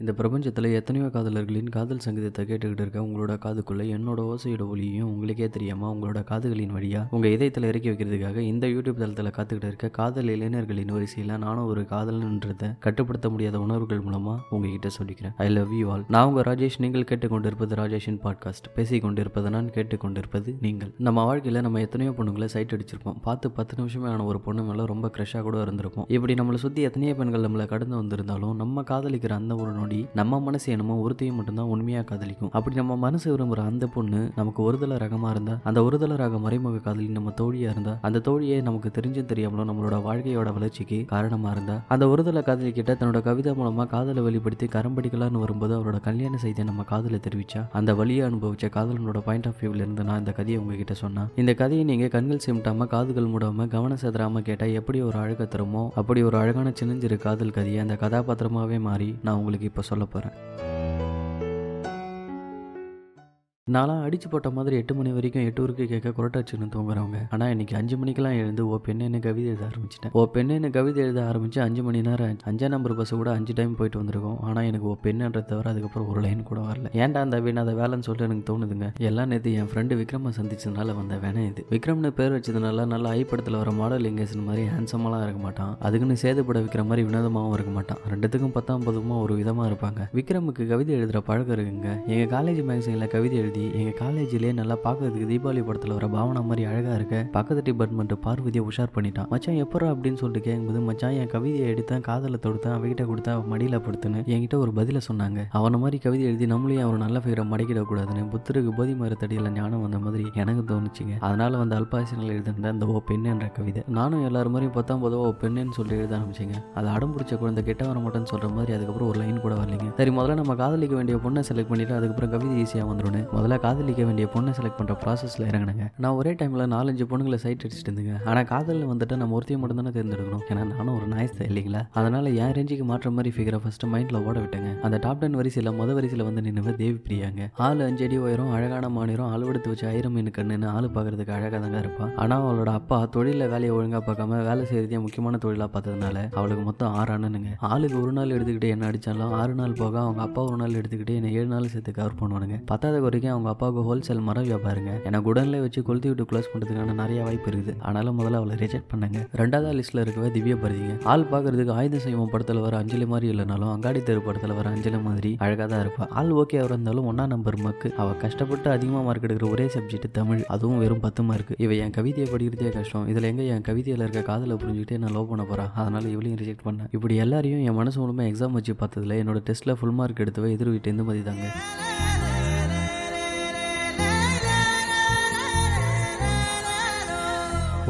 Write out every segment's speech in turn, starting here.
இந்த பிரபஞ்சத்தில் எத்தனையோ காதலர்களின் காதல் சங்கீதத்தை கேட்டுக்கிட்டு இருக்க உங்களோட காதுக்குள்ளே என்னோட ஓசையோட ஒலியும் உங்களுக்கே தெரியாமல் உங்களோட காதுகளின் வழியாக உங்கள் இதயத்தில் இறக்கி வைக்கிறதுக்காக இந்த யூடியூப் தளத்தில் காத்துக்கிட்டு இருக்க காதல் இளைஞர்களின் வரிசையில் நானும் ஒரு காதல்ன்றதை கட்டுப்படுத்த முடியாத உணர்வுகள் மூலமாக உங்ககிட்ட சொல்லிக்கிறேன். ஐ லவ் யூ ஆல் நான் உங்கள் ராஜேஷ். நீங்கள் கேட்டுக்கொண்டிருப்பது ராஜேஷின் பாட்காஸ்ட் பேசிக் நான் கேட்டுக்கொண்டிருப்பது நீங்கள். நம்ம வாழ்க்கையில் நம்ம எத்தனையோ பொண்ணுங்களை சைட் அடிச்சிருப்போம். பார்த்து பத்து நிமிஷமே ஆன ஒரு பொண்ணு மேலே ரொம்ப க்ரெஷ்ஷாக கூட இருந்திருப்போம். இப்படி நம்மளை சுற்றி எத்தனையோ பெண்கள் நம்மளை கடந்து வந்திருந்தாலும் நம்ம காதலிக்கிற அந்த ஒரு நொடி நம்ம மனசு என்னமோ ஒருத்தையும் மட்டும்தான் உண்மையாக காதலிக்கும். அப்படி நம்ம மனசு விரும்புகிற அந்த பொண்ணு நமக்கு ஒருதல ரகமாக இருந்தால் அந்த ஒருதல ரக மறைமுக காதலி நம்ம தோழியாக இருந்தால் அந்த தோழியை நமக்கு தெரிஞ்சும் தெரியாமலும் நம்மளோட வாழ்க்கையோட வளர்ச்சிக்கு காரணமாக இருந்தால் அந்த ஒருதல காதலி கிட்ட தன்னோட கவிதை மூலமாக காதலை வெளிப்படுத்தி கரம்படிக்கலான்னு வரும்போது அவரோட கல்யாண செய்தியை நம்ம காதலை தெரிவிச்சா அந்த வழியை அனுபவிச்ச காதலனோட பாயிண்ட் ஆஃப் வியூவில் இருந்து நான் இந்த கதையை உங்ககிட்ட சொன்னேன் இந்த கதையை நீங்கள் கண்கள் சிமிட்டாம காதுகள் மூடாம கவனம் செதறாம கேட்டால் எப்படி ஒரு அழகை தருமோ அப்படி ஒரு அழகான சின்னஞ்சிறு காதல் கதையை அந்த கதாபாத்திரமாகவே மாறி நான் உங்களுக்கு இப்போ சொல்ல போகிறேன் நான்லாம் அடிச்சு போட்ட மாதிரி எட்டு மணி வரைக்கும் எட்டு ஊருக்கு கேட்க குரட்டாச்சுன்னு தூங்குறவங்க. ஆனால் இன்னைக்கு அஞ்சு மணிக்கெல்லாம் எழுந்து ஓ பெண்ணு கவிதை எழுத ஆரம்பிச்சிட்டேன். ஓ பெண்ணு கவிதை எழுத ஆரம்பிச்சு அஞ்சு மணி நேரம் அஞ்சா நம்பர் பஸ் கூட அஞ்சு டைம் போயிட்டு வந்திருக்கோம். ஆனால் எனக்கு ஓ பெண்ணுன்ற தவிர அதுக்கப்புறம் ஒரு லைன் கூட வரல. ஏன்டா அந்த வீண் அதை வேலைன்னு சொல்லிட்டு எனக்கு தோணுதுங்க. எல்லாம் நேற்று என் ஃப்ரெண்டு விக்ரம சந்திச்சதுனால வந்த வேணாம் இது. விக்ரம்னு பேர் வச்சதுனால நல்ல ஐ படத்தில் வர மாடல் எங்கேசன் மாதிரி ஹேண்ட்ஸமெல்லாம் இருக்க மாட்டான். அதுக்குன்னு சேதுப்பட விற்கிற மாதிரி வினோதமாகவும் இருக்க மாட்டான். ரெண்டுத்துக்கும் பத்தாம் பதுமா ஒரு விதமாக இருப்பாங்க. விக்ரமுக்கு கவிதை எழுதுகிற பழக்கம் இருக்குங்க. எங்கள் காலேஜ் மேக்சினில் கவிதை எழுதி எங்கள் காலேஜ்லேயே நல்லா பார்க்கறதுக்கு தீபாவளி படத்தில் வர பாவனா மாதிரி அழகாக இருக்க. பக்கத்து டிபார்ட்மெண்ட் பார்வதியை உஷார் பண்ணிட்டான். மச்சான் எப்பரா அப்படின்னு சொல்லிட்டு கேட்கும்போது மச்சான் என் கவிதையை எடுத்தேன் காதலை தொடுத்தேன் அவகிட்ட கொடுத்தேன் அவன் மடியில் படுத்துன்னு என்கிட்ட ஒரு பதிலை சொன்னாங்க. அவனை மாதிரி கவிதை எழுதி நம்மளையும் அவர் நல்ல ஃபிகரை மடக்கிடக்கூடாதுன்னு புத்தருக்கு போதி மரத்தடியில் ஞானம் வந்த மாதிரி எனக்கு தோணுச்சுங்க. அதனால வந்து அல்பாசினில் எழுதிருந்த அந்த ஓ பெண் என்ற கவிதை. நானும் எல்லாரும் மாதிரியும் பார்த்தா பொதுவாக ஓ பெண்ணுன்னு சொல்லி எழுத ஆரம்பிச்சிங்க. அது அடம் பிடிச்ச குழந்தை கெட்ட வர மாட்டேன்னு சொல்கிற மாதிரி அதுக்கப்புறம் ஒரு லைன் கூட வரலைங்க. சரி முதல்ல நம்ம காதலிக்க வேண்டிய பொண்ணை செலக்ட் பண்ணிட்டு அதுக்கப்புறம் கவிதை ஈஸியாக வந்துடும் முதல்ல காதலிக்க வேண்டிய பொண்ணை செலக்ட் பண்ணுற ப்ராசஸில் இறங்கினங்க. நான் ஒரே டைமில் நாலஞ்சு பொண்ணுங்களை சைட் அடிச்சுட்டு இருந்தேங்க. ஆனால் காதலில் வந்துட்டு நம்ம ஒருத்தையும் மட்டும் தானே தேர்ந்தெடுக்கணும். ஏன்னா நானும் ஒரு நாய்ஸ் தான் இல்லைங்களா? அதனால் என் ரேஞ்சுக்கு மாற்ற மாதிரி ஃபிகரை ஃபஸ்ட்டு மைண்டில் ஓட விட்டேங்க. அந்த டாப் டென் வரிசையில் முத வரிசையில் வந்து நின்று தேவி பிரியாங்க. ஆள் அஞ்சு அடி உயரம் அழகான மாநிலம் அளவெடுத்து வச்சு ஆயிரம் மீன் கண்ணுன்னு ஆள் பார்க்கறதுக்கு அழகாக தாங்க இருப்பான் ஆனால் அவளோட அப்பா தொழிலில் வேலையை ஒழுங்காக பார்க்காம வேலை செய்கிறதே முக்கியமான தொழிலாக பார்த்ததுனால அவளுக்கு மொத்தம் ஆறு அண்ணனுங்க. ஆளுக்கு ஒரு நாள் எடுத்துக்கிட்டு என்ன அடித்தாலும் ஆறு நாள் போக அவங்க அப்பா ஒரு நாள் எடுத்துக்கிட்டு என்னை ஏழு நாள் சேர்த்து கவர் பண்ணுவானுங்க. பத்தாவது வரைக்கும் அவங்க அப்பாவுக்கு ஹோல்சேல் மர வியாபாருங்க என்னை குடன்ல வச்சு கொளுத்தி விட்டு க்ளோஸ் பண்ணுறதுக்கான நிறைய வாய்ப்பு இருக்குது. ஆனாலும் முதல்ல அவளை ரிஜெக்ட் பண்ணுங்க. ரெண்டாவது லிஸ்ட்ல இருக்கவே திவ்யா பரதிங்க ஆள் பார்க்கறதுக்கு ஆயுத செய்வோம் படத்தில் வர அஞ்சலி மாதிரி இல்லைனாலும் அங்காடி தெரு படத்தில் வர அஞ்சலி மாதிரி அழகாக தான் இருப்பா. ஆள் ஓகே இருந்தாலும் ஒன்றா நம்பர் மக்கு. அவள் கஷ்டப்பட்டு அதிகமாக மார்க் எடுக்கிற ஒரே சப்ஜெக்ட் தமிழ். அதுவும் வெறும் பத்து மார்க் இவ என் கவிதையை படிக்கிறதே கஷ்டம். இதில் எங்கே என் கவிதையில் இருக்க காதலை புரிஞ்சுக்கிட்டு நான் லவ் பண்ண போகிறேன் அதனால் இவளையும் ரிஜெக்ட் பண்ணேன். இப்படி எல்லாரையும் என் மனசு மூலமாக எக்ஸாம் வச்சு பார்த்ததுல என்னோட டெஸ்ட்டில் ஃபுல் மார்க் எடுத்தவ எதிர் வீட்டு எந்த மாதிரி தாங்க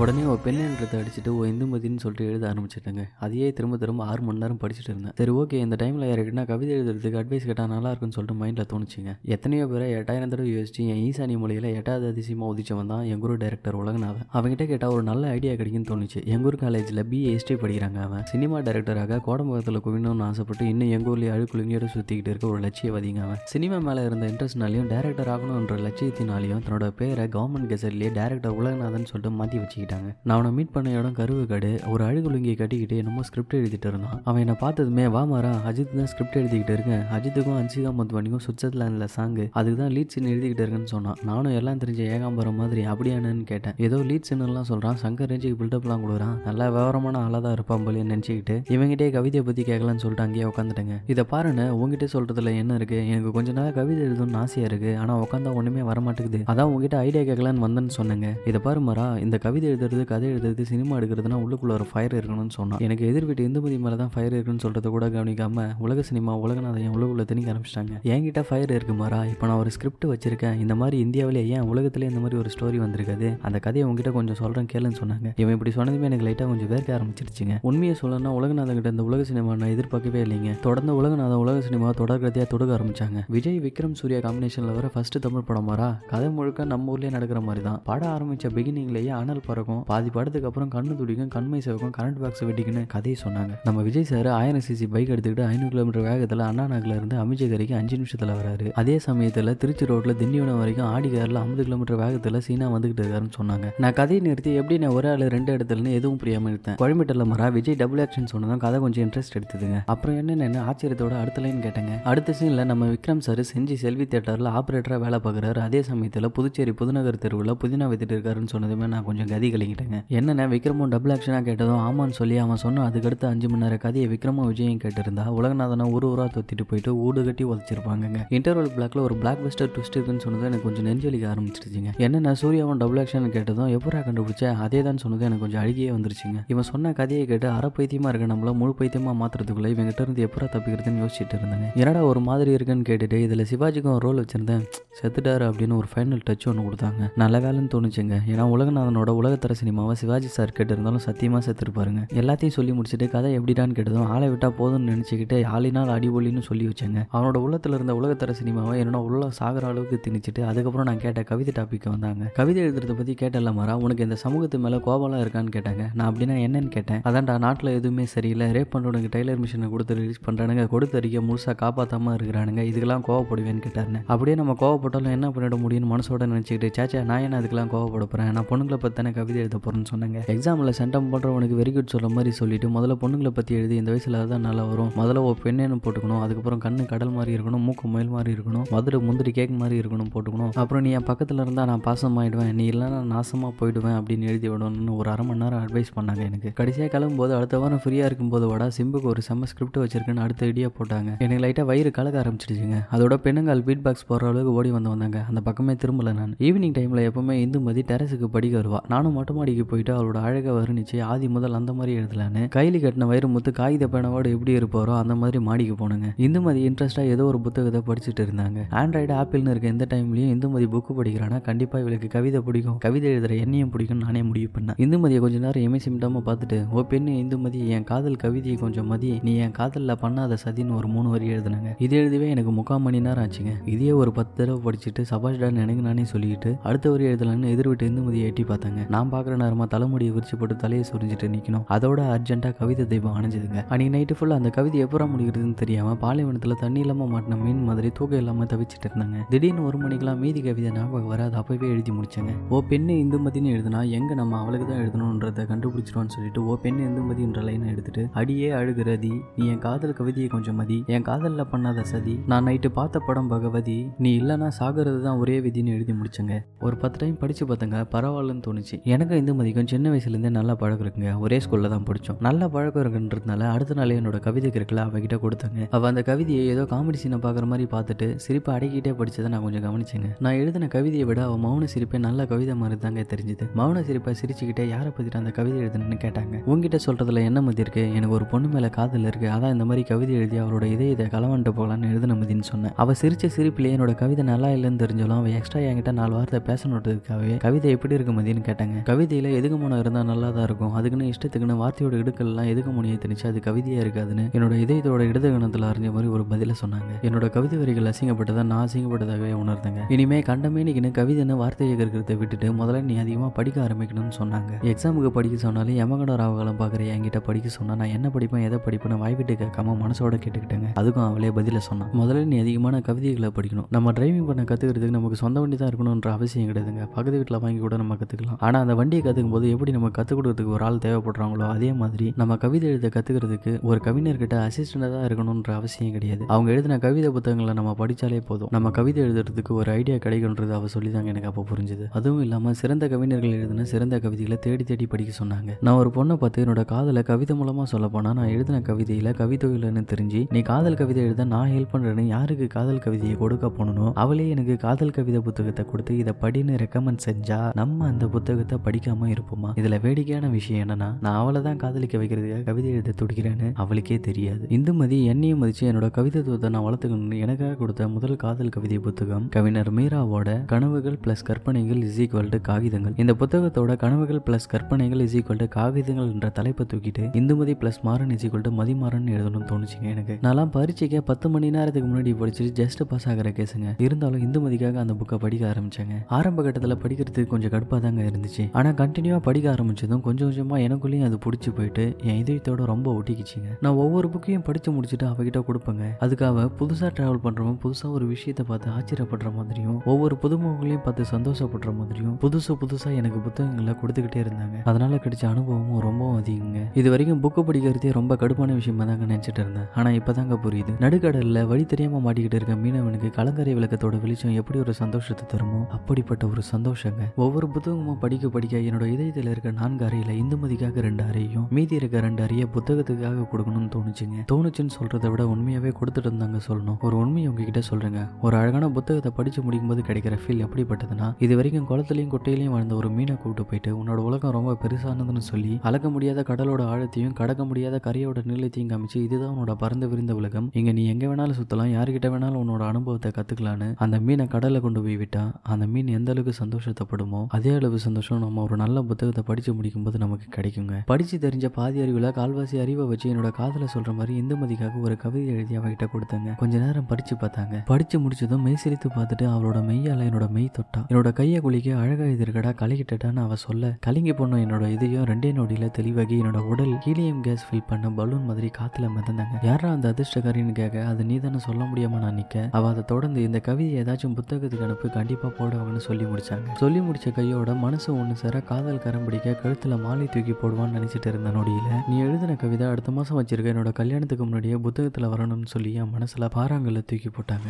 உடனே ஒரு பெண்ணுன்றதை அடிச்சுட்டு ஓ இந்துமதின்னு சொல்லிட்டு எழுத ஆரம்பிச்சிட்டேங்க. அதையே திரும்ப திரும்ப ஆறு மணி நேரம் படிச்சுட்டு இருந்தேன். சரி ஓகே இந்த டைமில் யாருக்குன்னா கவிதை எழுதுறதுக்கு அட்வைஸ் கேட்டால் நல்லா இருக்கும்னு சொல்லிட்டு மைண்டில் தோணுச்சுங்க. எத்தனையோ பேரை எட்டாயிரம் தடவை யோசிச்சு என் ஈசானி மொழியில் எட்டாவது அதிசயமாக உதிச்சவன் தான் என் குரு டைரக்டர் உலகநாதன். அவங்ககிட்ட கேட்டால் ஒரு நல்ல ஐடியா கிடைக்குன்னு தோணுச்சு. எங்கள் ஊர் காலேஜில் பிஏ ஹிஸ்ட்ரி படிக்கிறாங்க அவன். சினிமா டைரக்டராக கோடம்பகத்தில் குவிணும்னு ஆசைப்பட்டு இன்னும் எங்கள் ஊர்லேயே அழுக்குழுங்கியோட சுற்றிக்கிட்டு இருக்க ஒரு லட்சியவாதிங்க அவன். சினிமா மேலே இருந்த இன்ட்ரெஸ்ட்னாலையும் டேரக்டர் ஆகணுன்ற லட்சியத்தினாலையும் தன்னோட பேரை கவர்மெண்ட் கெசட்லேயே டேரக்டர் உலகநாதன் சொல்லிட்டு மாற்றி வச்சுக்கிட்டாங்க நான் அவனை மீட் பண்ண இடம் கருவுக்காடு. ஒரு அழுகுலுங்கியை கட்டிக்கிட்டு என்னமோ ஸ்கிரிப்ட் எழுதிட்டு இருந்தான். அவன் என்னை பார்த்ததுமே வா மாறா அஜித் தான் ஸ்கிரிப்ட் எழுதிக்கிட்டு இருக்கேன். அஜித்துக்கும் அன்சிகா மத்வானிக்கும் சுவிட்சர்லாண்டில் சாங்கு அதுக்கு தான் லீட் சீன் எழுதிக்கிட்டு இருக்கேன்னு சொன்னான். நானும் எல்லாம் தெரிஞ்ச ஏகாம்பரம் மாதிரி அப்படியானு கேட்டேன். ஏதோ லீட் சீன்லாம் சொல்கிறான் சங்கர் ரேஞ்சுக்கு பில்டப்லாம் கொடுக்குறான். நல்லா விவரமான ஆளாக தான் இருப்பான் போலின்னு நினச்சிக்கிட்டு. இவங்கிட்டே கவிதையை பற்றி கேட்கலான்னு சொல்லிட்டு அங்கேயே உட்காந்துட்டேங்க இதை பாருன்னு உங்ககிட்ட சொல்கிறதுல என்ன இருக்குது எனக்கு கொஞ்ச நாள் கவிதை எழுதணும்னு ஆசையாக இருக்குது ஆனால் உட்காந்தா ஒன்றுமே வர மாட்டேங்குது அதான் உங்ககிட்ட ஐடியா கேட்கலான்னு வந்தேன்னு சொன்னேங்க. இதை பாரு மரா இந்த கவிதை எழுதுறது கதை எழுதுறது சினிமா எடுக்கிறதுனா உள்ளுக்குள்ள ஒரு ஃபயர் இருக்கணும்னு சொன்னான். எனக்கு எதிர் வீட்டு இந்துமதி மேலே தான் ஃபயர் இருக்குன்னு சொல்கிறத கூட கவனிக்காம உலக சினிமா உலகநாதன் உள்ளுக்குள்ள திணிக்க ஆரம்பிச்சிட்டாங்க. என்கிட்ட ஃபயர் இருக்கு மாறா இப்போ நான் ஒரு ஸ்கிரிப்ட் வச்சிருக்கேன். இந்த மாதிரி இந்தியாவிலே ஏன் உலகத்திலே இந்த மாதிரி ஒரு ஸ்டோரி வந்திருக்காது? அந்த கதையை உங்ககிட்ட கொஞ்சம் சொல்கிறேன் கேளுன்னு சொன்னாங்க. இவன் இப்படி சொன்னதுமே எனக்கு லைட்டாக கொஞ்சம் வேர்க்க ஆரம்பிச்சிருச்சுங்க. உண்மையை சொல்லணும்னா உலகநாதன் கிட்ட இந்த உலக சினிமா நான் எதிர்பார்க்கவே இல்லைங்க. தொடர்ந்து உலகநாதன் உலக சினிமா தொடர்கதையாக தொடுக்க ஆரம்பிச்சாங்க. விஜய் விக்ரம் சூர்யா காம்பினேஷனில் வர ஃபர்ஸ்ட் தமிழ் படம் மாறா கதை முழுக்க நம்ம ஊர்லேயே நடக்கிற மாதிரி தான் படம் ஆரம்பித்த பிகினிங்லேயே அனல் பற இருக்கும். பாதி படத்துக்கு அப்புறம் கண்ணு துடிக்கும் கண்மை சேவக்கும் கரண்ட் பாக்ஸ் வெட்டிக்குன்னு கதையை சொன்னாங்க. நம்ம விஜய் சார் ஆயிரம் சிசி பைக் எடுத்துக்கிட்டு ஐநூறு கிலோமீட்டர் வேகத்தில் அண்ணா நகர்ல இருந்து அமிஜகரிக்கு அஞ்சு நிமிஷத்தில் வராரு. அதே சமயத்தில் திருச்சி ரோட்ல திண்டிவனம் வரைக்கும் ஆடி காரில் ஐம்பது கிலோமீட்டர் வேகத்தில் சீனா வந்துகிட்டு இருக்காருன்னு சொன்னாங்க. நான் கதையை நிறுத்தி எப்படி நான் ஒரு ஆள் ரெண்டு இடத்துலன்னு எதுவும் புரியாம இருந்தேன். கோயம்பேட்டில் மரா விஜய் டபுள் ஆக்ஷன் சொன்னதான் கதை கொஞ்சம் இன்ட்ரெஸ்ட் எடுத்ததுங்க. அப்புறம் என்னென்ன ஆச்சரியத்தோட அடுத்த லைன் கேட்டேங்க. அடுத்த சீனில் நம்ம விக்ரம் சார் செஞ்சி செல்வி தேட்டரில் ஆப்ரேட்டராக வேலை பார்க்குறாரு. அதே சமயத்தில் புதுச்சேரி புதுநகர் தெருவில் புதினா வித்துட்டு இருக்காருன்னு சொன்னதுமே நான் கொஞ்சம் கதி கலங்கிட்டேங்க என்னென்ன விக்ரமும் டபுள் ஆக்ஷனாக கேட்டதும் ஆமான்னு சொல்லி அவன் சொன்ன அதுக்கடுத்து அஞ்சு மணி நேரம் கதையை விக்ரமும் விஜயும் கேட்டிருந்தா உலகநாதனை ஒரு ஊராக தொத்திட்டு போயிட்டு ஊடு கட்டி உதச்சிருப்பாங்கங்க. இன்டர்வல் பிளாக்ல ஒரு பிளாக் பஸ்டர் ட்விஸ்ட் இருக்குன்னு சொன்னது எனக்கு கொஞ்சம் நெஞ்சலிக்க ஆரம்பிச்சிருச்சுங்க. என்னென்ன சூர்யாவும் டபுள் ஆக்ஷன் கேட்டதும் எப்பரா கண்டுபிடிச்சேன் அதே தான் சொன்னது எனக்கு கொஞ்சம் அழுகியே வந்துருச்சுங்க. இவன் சொன்ன கதையை கேட்டு அரை பைத்தியமா இருக்க நம்மள முழு பைத்தியமா மாற்றுறதுக்குள்ளே இவங்ககிட்ட இருந்து எப்பரா தப்பிக்கிறதுன்னு யோசிச்சுட்டு இருந்தேன் என்னடா ஒரு மாதிரி இருக்குன்னு கேட்டுட்டு இதுல சிவாஜிக்கும் ஒரு ரோல் வச்சிருந்தேன். செத்துட்டாரு அப்படின்னு ஒரு ஃபைனல் டச் ஒன்று கொடுத்தாங்க. நல்ல வேலைன்னு தோணுச்சுங்க. ஏன்னா உலகநாதனோட உலகத்தை உலகத்தர சினிமாவை சிவாஜி சார் கேட்டிருந்தாலும் சத்தியமா செத்துருப்பாருங்க. எல்லாத்தையும் சொல்லி முடிச்சுட்டு கதை எப்படிடான்னு கேட்டதும் ஆளை விட்டா போதும்னு நினைச்சுக்கிட்டு ஆளினால் அடிபொலின்னு சொல்லி வச்சேங்க. அவனோட உள்ளத்துல இருந்த உலகத்தர சினிமாவை என்னோட உள்ள சாகிற அளவுக்கு திணிச்சிட்டு அதுக்கப்புறம் நான் கேட்ட கவிதை டாபிக் வந்தாங்க. கவிதை எழுதுறத பத்தி கேட்டல மாறா உனக்கு இந்த சமூகத்து மேல கோபம்லாம் இருக்கான்னு கேட்டாங்க. நான் அப்படின்னா என்னன்னு கேட்டேன். அதான்டா நாட்டில் எதுவுமே சரியில்லை. ரேப் பண்ணுறவனுக்கு டெய்லர் மிஷினை கொடுத்து ரிலீஸ் பண்ணுறானுங்க கொடுத்த அறிக்கை முழுசாக காப்பாற்றாமல் இருக்கிறானுங்க. இதுக்கெல்லாம் கோவப்படுவேன்னு கேட்டாருன்னு. அப்படியே நம்ம கோவப்பட்டாலும் என்ன பண்ணிட முடியும்னு மனசோட நினச்சிக்கிட்டு சேச்சா நான் என்ன அதுக்கெல்லாம் கோவப்பட போகிறேன் நான் பொண்ணுங்களை பற்றி கவிதை கவிதை எழுத போகிறேன்னு சொன்னாங்க. எக்ஸாமில் சென்டம் பண்ணுறவனுக்கு வெரி குட் சொல்ல மாதிரி சொல்லிட்டு முதல்ல பொண்ணுங்களை பற்றி எழுதி இந்த வயசில் தான் நல்லா வரும். முதல்ல ஒரு பெண்ணேன்னு போட்டுக்கணும் அதுக்கப்புறம் கண்ணு கடல் மாதிரி இருக்கணும் மூக்கு முயல் மாதிரி இருக்கணும் மதுரை முந்திரி கேக் மாதிரி இருக்கணும் போட்டுக்கணும். அப்புறம் நீ என் பக்கத்தில் இருந்தால் நான் பாசமாயிடுவேன் நீ இல்லைன்னா நாசமாக போயிடுவேன் அப்படின்னு எழுதி விடணும்னு ஒரு அரை மணி நேரம் அட்வைஸ் பண்ணாங்க எனக்கு. கடைசியாக கிளம்பும்போது அடுத்த வாரம் ஃப்ரீயாக இருக்கும்போது வாடா சிம்புக்கு ஒரு செம்ம ஸ்கிரிப்ட் வச்சிருக்கேன்னு அடுத்த ஐடியா போட்டாங்க. எனக்கு லைட்டாக வயிறு கலக்க ஆரம்பிச்சிடுச்சுங்க. அதோட பெண்ணுங்கள் பீட் பாக்ஸ் போகிற அளவுக்கு ஓடி வந்து வந்தாங்க. அந்த பக்கமே திரும்பல நான். ஈவினிங் டைமில் எப்பவுமே இந்துமதி டெரஸுக்கு படிக்க வருவா. நானும் மொட்டை மாடிக்கு போயிட்டு அவளோட அழகை வர்ணிச்சு ஆதி முதல் அந்த மாதிரி எழுதலான்னு. கைலி கட்டின வயிறு முத்து காகித பேனவோட எப்படி இருப்பாரோ அந்த மாதிரி மாடிக்கு போனாங்க. இந்துமதி இன்ட்ரெஸ்ட்டாக ஏதோ ஒரு புத்தகத்தை படிச்சுட்டு இருந்தாங்க. ஆண்ட்ராய்டு ஆப்பிள்னு இருக்க எந்த டைம்லையும் இந்துமதி புக்கு படிக்கிறானா? கண்டிப்பாக இவளுக்கு கவிதை பிடிக்கும். கவிதை எழுதுற என்னையும் பிடிக்கும். நானே முடிவு பண்ணேன். இந்துமதியை கொஞ்ச நேரம் எமை சிமிட்டாம பார்த்துட்டு ஓ பெண்ணு இந்துமதி என் காதல் கவிதையை கொஞ்சம் மதி. நீ என் காதலில் பண்ணாத சதின்னு ஒரு மூணு வரி எழுதுனாங்க. இது எழுதவே எனக்கு முக்கால் மணி நேரம் ஆச்சுங்க. இதே ஒரு பத்து தடவை படிச்சுட்டு சபாஷ்டான்னு எனக்கு நானே சொல்லிட்டு அடுத்த வரி எழுதலான்னு எதிர்விட்டு இந்துமதியை எட்டி பார்த்தாங்க. நான் பார்க்குற நேரமாக தலைமுடியை விரிச்சு போட்டு தலையை சுரிஞ்சிட்டு நிற்கணும் அதோட அர்ஜென்ட்டாக கவிதை தெய்வம் அணைஞ்சதுங்க அன்னைக்கு நைட்டு ஃபுல்லாக அந்த கவிதை எப்போ முடிக்கிறதுன்னு தெரியாமல் பாலைவனத்தில் தண்ணி இல்லாமல் மாட்டின மீன் மாதிரி தூக்கம் இல்லாமல் தவிச்சிட்டு இருந்தாங்க. திடீர்னு ஒரு மணிக்கெல்லாம் மீதி கவிதை ஞாபகம் வர அதை அப்பவே எழுதி முடிச்சேங்க. ஓ பெண்ணு இந்துமதின்னு எழுதுனா எங்கே நம்ம அவளுக்கு தான் எழுதணுன்றதை கண்டுபிடிச்சிருவான்னு சொல்லிட்டு ஓ பெண்ணு இந்துமதின்ற லைனை எடுத்துட்டு அடியே அழுகிறதி நீ என் காதல் கவிதையை கொஞ்சம் மதி. என் காதலில் பண்ணாத சதி. நான் நைட்டு பார்த்த படம் பகவதி. நீ இல்லைன்னா சாகிறது தான் ஒரே விதின்னு எழுதி முடிச்சேங்க. ஒரு பத்து டைம் படித்து பார்த்தங்க பரவாயில்லன்னு தோணுச்சு. எனக்கு இந்துமதிக்கும் சின்ன வயசுலேருந்தே நல்லா பழக்கம் இருக்குங்க. ஒரே ஸ்கூலில் தான் படித்தோம். நல்ல பழக்கம் இருக்குன்றதுனால அடுத்த நாளே என்னோட கவிதை கிருக்கில் அவகிட்ட கொடுத்தாங்க. அவள் அந்த கவிதையை ஏதோ காமெடி சீனை பார்க்குற மாதிரி பார்த்துட்டு சிரிப்பை அடக்கிட்டே படிச்சதை நான் கொஞ்சம் கவனிச்சேங்க நான் எழுதின கவிதையை விட அவள் மௌன சிரிப்பை நல்ல கவிதை மாதிரி தாங்க தெரிஞ்சுது. மௌன சிரிப்பை சிரிச்சுக்கிட்டே யாரை பற்றிட்டு அந்த கவிதை எழுதுனேன்னு கேட்டாங்க. உங்ககிட்ட சொல்கிறதுல என்ன மதி இருக்கு? எனக்கு ஒரு பொண்ணு மேலே காதல் இருக்கு. அதான் இந்த மாதிரி கவிதை எழுதி அவரோட இதயத்தை களவாண்டு போகலான்னு எழுதின மதின்னு சொன்னேன். அவள் சிரிச்ச சிரிப்பிலேயே என்னோட கவிதை நல்லா இல்லைன்னு தெரிஞ்சாலும் அவள் எக்ஸ்ட்ரா என்கிட்ட நாலு வார்த்தை பேசணுன்றதுக்காகவே கவிதை எப்படி இருக்கு மதின்னு கேட்டாங்க. கவிதையில் எதுக்கு மனம் இருந்தால் நல்லா தான் இருக்கும். அதுக்குன்னு இஷ்டத்துக்குன்னு வார்த்தையோட இடுக்கள்லாம் எதுக்கு முனையை திணிச்சு அது கவிதையாக இருக்காதுன்னு என்னோட இதயத்தோட இடது கணத்தில் அறிஞ்ச மாதிரி ஒரு பதிலை சொன்னாங்க. என்னோட கவிதை வரிகள் அசிங்கப்பட்டதை நான் அசிங்கப்பட்டதாகவே உணர்ந்தேங்க. இனிமே கண்டமேனிக்குன்னு கவிதைன்னு வார்த்தையை கேட்கறத விட்டுட்டு முதல்ல நீ அதிகமாக படிக்க ஆரம்பிக்கணும்னு சொன்னாங்க. எக்ஸாமுக்கு படிக்க சொன்னாலும் யமகண்ட ராவகலம் பார்க்குற என்கிட்ட படிக்க சொன்னால் நான் என்ன படிப்பேன் எதை படிப்பேன்னு வாய்விட்டு கேட்காம மனசோட கேட்டுக்கிட்டேங்க. அதுக்கும் அவளே பதில சொன்னான். முதல்ல நீ அதிகமான கவிதைகளை படிக்கணும். நம்ம டிரைவிங் பண்ண கற்றுக்கிறதுக்கு நமக்கு சொந்த வண்டி தான் இருக்கணுன்ற அவசியம் கிடையாதுங்க. பக்கத்து வீட்டில் வாங்கி கூட நம்ம கற்றுக்கலாம் ஆனால் அந்த வண்டியை கற்றுக்கும் போது எப்படி நம்ம கற்றுக் கொடுக்கறதுக்கு ஒரு ஆள் தேவைப்படுறாங்களோ அதே மாதிரி நம்ம கவிதை எழுத கற்றுக்கிறதுக்கு ஒரு கவிஞர்கிட்ட அசிஸ்டண்டாக தான் இருக்கணுன்ற அவசியம் கிடையாது. அவங்க எழுதின கவிதை புத்தகங்களை நம்ம படித்தாலே போதும். நம்ம கவிதை எழுதுறதுக்கு ஒரு ஐடியா கிடைக்குன்றது அவள் சொல்லி தாங்க எனக்கு அப்போ புரிஞ்சுது. அதுவும் இல்லாமல் சிறந்த கவிஞர்கள் எழுதின சிறந்த கவிதைகளை தேடி தேடி படிக்க சொன்னாங்க. நான் ஒரு பொண்ணை பார்த்து என்னோட காதலை கவிதை மூலமாக சொல்ல போனால் நான் எழுதின கவிதையில் கவிதையில்னு தெரிஞ்சு நீ காதல் கவிதை எழுத நான் ஹெல்ப் பண்ணுறேன்னு யாருக்கு காதல் கவிதையை கொடுக்க போனனோ அவளே எனக்கு காதல் கவிதை புத்தகத்தை கொடுத்து இதை படின்னு ரெக்கமெண்ட் செஞ்சா நம்ம அந்த புத்தகத்தை படிக்காம இருப்போமா? இதுல வேடிக்கையான விஷயம் என்னன்னா நான் அவளை தான் காதலிக்க வைக்கிறதுக்காக கவிதை எழுத துடிக்கிறேன்னு அவளுக்கே தெரியாது. இந்துமதி என்னையும் மதிச்சு என்னோட கவிதைத்துவத்தை நான் வளர்த்துக்கணும்னு எனக்காக கொடுத்த முதல் காதல் கவிதை புத்தகம் கவிஞர் மீராவோட கனவுகள் பிளஸ் கற்பனைகள் இஸ் ஈக்குவல் டு காகிதங்கள். இந்த புத்தகத்தோட கனவுகள் பிளஸ் கற்பனைகள் இஸ் ஈக்குவல் டு காகிதங்கள் என்ற தலைப்பை தூக்கிட்டு Indumathi plus Maran is equal to Mathimaran எழுதணும்னு தோணுச்சுங்க எனக்கு. நான்லாம் பரீட்சைக்கு பத்து மணி நேரத்துக்கு முன்னாடி படிச்சுட்டு ஜஸ்ட் பாஸ் ஆகிற கேஸுங்க இருந்தாலும் இருந்தாலும் இந்துமதிக்காக அந்த புக்கை படிக்க ஆரம்பிச்சாங்க. ஆரம்ப கட்டத்தில் படிக்கிறதுக்கு கொஞ்சம் கடுப்பாக தாங்க இருந்துச்சு. ஆனால் கண்டினியூவாக படிக்க ஆரம்பிச்சதும் கொஞ்சம் கொஞ்சமாக எனக்குள்ளேயும் அது பிடிச்சி போயிட்டு என் இதயத்தோட ரொம்ப ஒட்டிக்கிச்சிங்க. நான் ஒவ்வொரு புக்கையும் படித்து முடிச்சுட்டு அவகிட்ட கொடுப்பேங்க. அதுக்காக புதுசாக ட்ராவல் பண்ணுறவன் புதுசாக ஒரு விஷயத்தை பார்த்து ஆச்சரியப்படுற மாதிரியும் ஒவ்வொரு புதுமுகங்களையும் பார்த்து சந்தோஷப்படுற மாதிரியும் புதுசு புதுசாக எனக்கு புத்தகங்களை கொடுத்துக்கிட்டே இருந்தாங்க. அதனால் கிடைச்ச அனுபவமும் ரொம்பவும் அதிகங்க. இது வரைக்கும் புக்கு படிக்கிறதே ரொம்ப கடுப்பான விஷயமா தாங்க நினச்சிட்டு இருந்தேன். ஆனால் இப்போ தாங்க புரியுது. நடுக்கடலில் வழி தெரியாமல் மாட்டிக்கிட்டு இருக்க மீனவனுக்கு கலங்கரை விளக்கத்தோட வெளிச்சம் எப்படி ஒரு சந்தோஷத்தை தருமோ அப்படிப்பட்ட ஒரு சந்தோஷங்க. ஒவ்வொரு புத்தகமும் படிக்க படிக்க என்னோட இதயத்தில் இருக்க நான்கு அறையில் இந்துமதிக்காக ரெண்டு அறையும் மீதி இருக்க ரெண்டு அறையை புத்தகத்துக்காக கொடுக்கணும்னு தோணுச்சுங்க. தோணுச்சுன்னு சொல்றதை விட உண்மையாவே கொடுத்துட்டு இருந்தாங்க சொல்லணும். ஒரு உண்மையை உங்ககிட்ட சொல்றேங்க. ஒரு அழகான புத்தகத்தை படிச்சு முடிக்கும் போது கிடைக்கிற ஃபீல் எப்படிப்பட்டதுன்னா இது வரைக்கும் குளத்துலையும் குட்டையிலையும் வாழ்ந்த ஒரு மீனை கூப்பிட்டு போயிட்டு உன்னோட உலகம் ரொம்ப பெருசானதுன்னு சொல்லி அளக்க முடியாத கடலோட ஆழத்தையும் கடக்க முடியாத கரையோட நீளத்தையும் காமிச்சு இதுதான் உன்னோட பறந்து விரிந்த உலகம். இங்க நீ எங்க வேணாலும் சுத்தலாம் யாருக்கிட்ட வேணாலும் உன்னோட அனுபவத்தை கத்துக்கலான்னு அந்த மீனை கடல்ல கொண்டு போய் விட்டா அந்த மீன் எந்த அளவுக்கு சந்தோஷத்தைப்படுமோ அதே அளவு சந்தோஷம் நம்ம ஒரு நல்ல புத்தகத்தை படிச்சு முடிக்கும் போது நமக்கு கிடைக்குங்க. படிச்சு தெரிஞ்ச பாதி அறிவுல கால்வாசி அறிவை வச்சு என்னோட காதலை சொல்ற மாதிரி இந்துமதிக்காக ஒரு கவிதை எழுதி அவகிட்ட கொடுத்தாங்க. கொஞ்ச நேரம் படிச்சு பார்த்தாங்க. படிச்சு முடிச்சதும் மெய் சிரித்து பார்த்துட்டு அவளோட மெய்யால் என்னோட மெய் தொட்டா. என்னோட கையை குளிக்க அழகா எதிர்கடா கலகிட்டட்டான்னு அவ சொல்ல கலங்கி போன என்னோட இதையும் ரெண்டே நொடியில தெளிவாகி என்னோட உடல் ஹீலியம் கேஸ் ஃபில் பண்ண பலூன் மாதிரி காத்துல மிதந்தாங்க. யாரா அந்த அதிர்ஷ்டக்காரின்னு கேட்க அது நீ தானே சொல்ல முடியாம நான் நிக்க. அவ அதை தொடர்ந்து இந்த கவிதை ஏதாச்சும் புத்தகத்துக்கு அனுப்பு கண்டிப்பா போடுவாங்கன்னு சொல்லி முடிச்சாங்க. சொல்லி முடிச்ச கையோட மனசு ஒன்று சேர காதல் கரம் பிடிக்க கழுத்துல மாலை தூக்கி போடுவான்னு நினைச்சிட்டு இருந்த நொடியில நீ எழுதின கவிதை அடுத்த மாசம் வச்சிருக்க என்னோட கல்யாணத்துக்கு முன்னாடியே புத்தகத்துல வரணும்னு சொல்லி என் மனசுல பாறாங்கல்ல தூக்கி போட்டாங்க.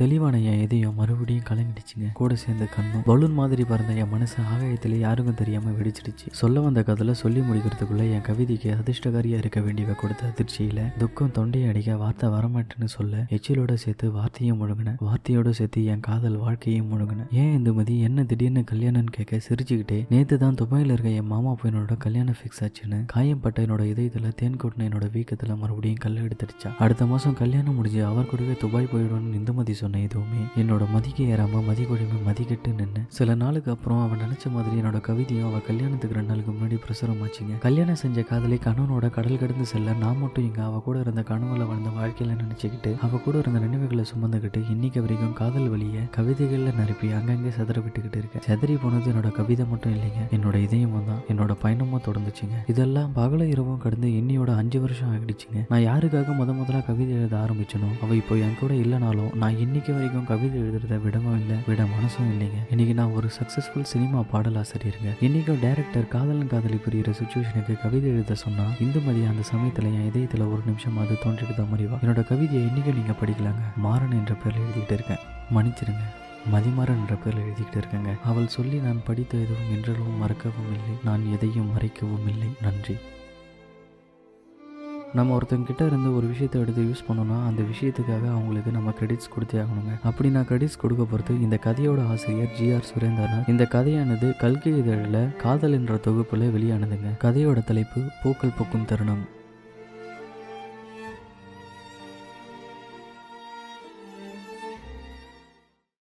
தெளிவான என் இதயம் மறுபடியும் கலங்கிடுச்சுங்க. கூட சேர்ந்த கண்ணும் பலூன் மாதிரி பறந்த என் மனசு ஆகாயத்தில் யாருக்கும் தெரியாம வெடிச்சிடுச்சு. சொல்ல வந்த கதையில சொல்லி முடிக்கிறதுக்குள்ள என் கவிதைக்கு அதிர்ஷ்டகாரியா இருக்க வேண்டியவை கொடுத்த அதிர்ச்சியில துக்கம் தொண்டையை அடிக்க வார்த்தை வரமாட்டேன்னு சொல்ல எச்சிலோட சேர்த்து வார்த்தையும் முழுங்கின வார்த்தையோட சேர்த்து என் காதல் வாழ்க்கையும் முழுங்கின ஏன் இந்துமதி என்ன திடீர்னு கல்யாணம்னு கேட்க சிரிச்சுக்கிட்டே நேத்து தான் துபாயில இருக்க என் மாமா பையனோட கல்யாணம் ஃபிக்ஸ் ஆச்சுன்னு காயம்பட்ட என்னோட இதயத்துல தேன் கொட்டின என்னோட வீக்கத்துல மறுபடியும் கல் எடுத்துடுச்சா. அடுத்த மாசம் கல்யாணம் முடிஞ்சு அவர் கூடவே துபாய் போயிடும்னு இந்துமதி சொன்ன எதுவுமே. என்னோட மதிக்கு ஏறாம மதி மதிக்கிட்டு நின்று சில நாளுக்கு அப்புறம் அவன் நினைச்ச மாதிரி என்னோட கவிதையும் அவ கல்யாணத்துக்கு ரெண்டு நாளுக்கு முன்னாடி பிரசுரம் ஆச்சுங்க கல்யாணம் செஞ்ச காதலை கணவனோட கடல் கடந்து செல்ல நான் மட்டும் இங்க அவ கூட இருந்த கனவுல வாழ்ந்த வாழ்க்கையில நினைச்சுக்கிட்டு அவ கூட இருந்த நினைவுகளை சுமந்துக்கிட்டு இன்னைக்கு வரைக்கும் காதல் வழிய கவிதைகள்ல நிரப்பி அங்கங்கே சதற விட்டுக்கிட்டு இருக்கேன். சதறி போனது என்னோட கவிதை மட்டும் இல்லைங்க. என்னோட இதயமும் தான். என்னோட பயணமும் தொடர்ந்துச்சுங்க. இதெல்லாம் பகல இரவும் கடந்து என்னையோட அஞ்சு வருஷம் ஆகிடுச்சுங்க. நான் யாருக்காக முத முதல்ல கவிதை எழுத ஆரம்பிச்சனோ அவ இப்போ என் கூட இல்லைனாலும் நான் இன்னைக்கு வரைக்கும் கவிதை எழுதுறத விடவும் இல்லை விட மனசும் இல்லைங்க. இன்னைக்கு நான் ஒரு சக்சஸ்ஃபுல் சினிமா பாடலாசிரியருங்க இன்னைக்கும் டேரக்டர் காதலன் காதலி புரியிற சுச்சுவேஷனுக்கு கவிதை எழுத சொன்னா மதியம் அந்த சமயத்துல என் இதயத்துல ஒரு நிமிஷம் அது தோன்றிட்டு மறிவா? என்னோட கவிதையை இன்னைக்கு நீங்க படிக்கலாங்க. மாறன் என்ற பேர்ல எழுதிக்கிட்டு இருக்கேன். மன்னிச்சிருங்க. மதிமாறன் என்ற பேரில் எழுதிக்கிட்டு இருக்கேங்க. அவள் சொல்லி நான் படித்த எதுவும் என்றளவும் மறக்கவும் இல்லை. நான் எதையும் மறைக்கவும் இல்லை. நன்றி. நம்ம ஒருத்தங்கிட்ட இருந்து ஒரு விஷயத்தை எடுத்து யூஸ் பண்ணோம்னா அந்த விஷயத்துக்காக அவங்களுக்கு நம்ம கிரெடிட்ஸ் கொடுத்தே ஆகணுங்க. அப்படி நான் கிரெடிட்ஸ் கொடுக்க பொறுத்து இந்த கதையோட ஆசிரியர் ஜி ஆர் சுரேந்திரன் இந்த கதையானது கல்கி இதழில் காதல் என்ற தொகுப்பில் வெளியானதுங்க. கதையோட தலைப்பு பூக்கள் பூக்கும் தருணம்.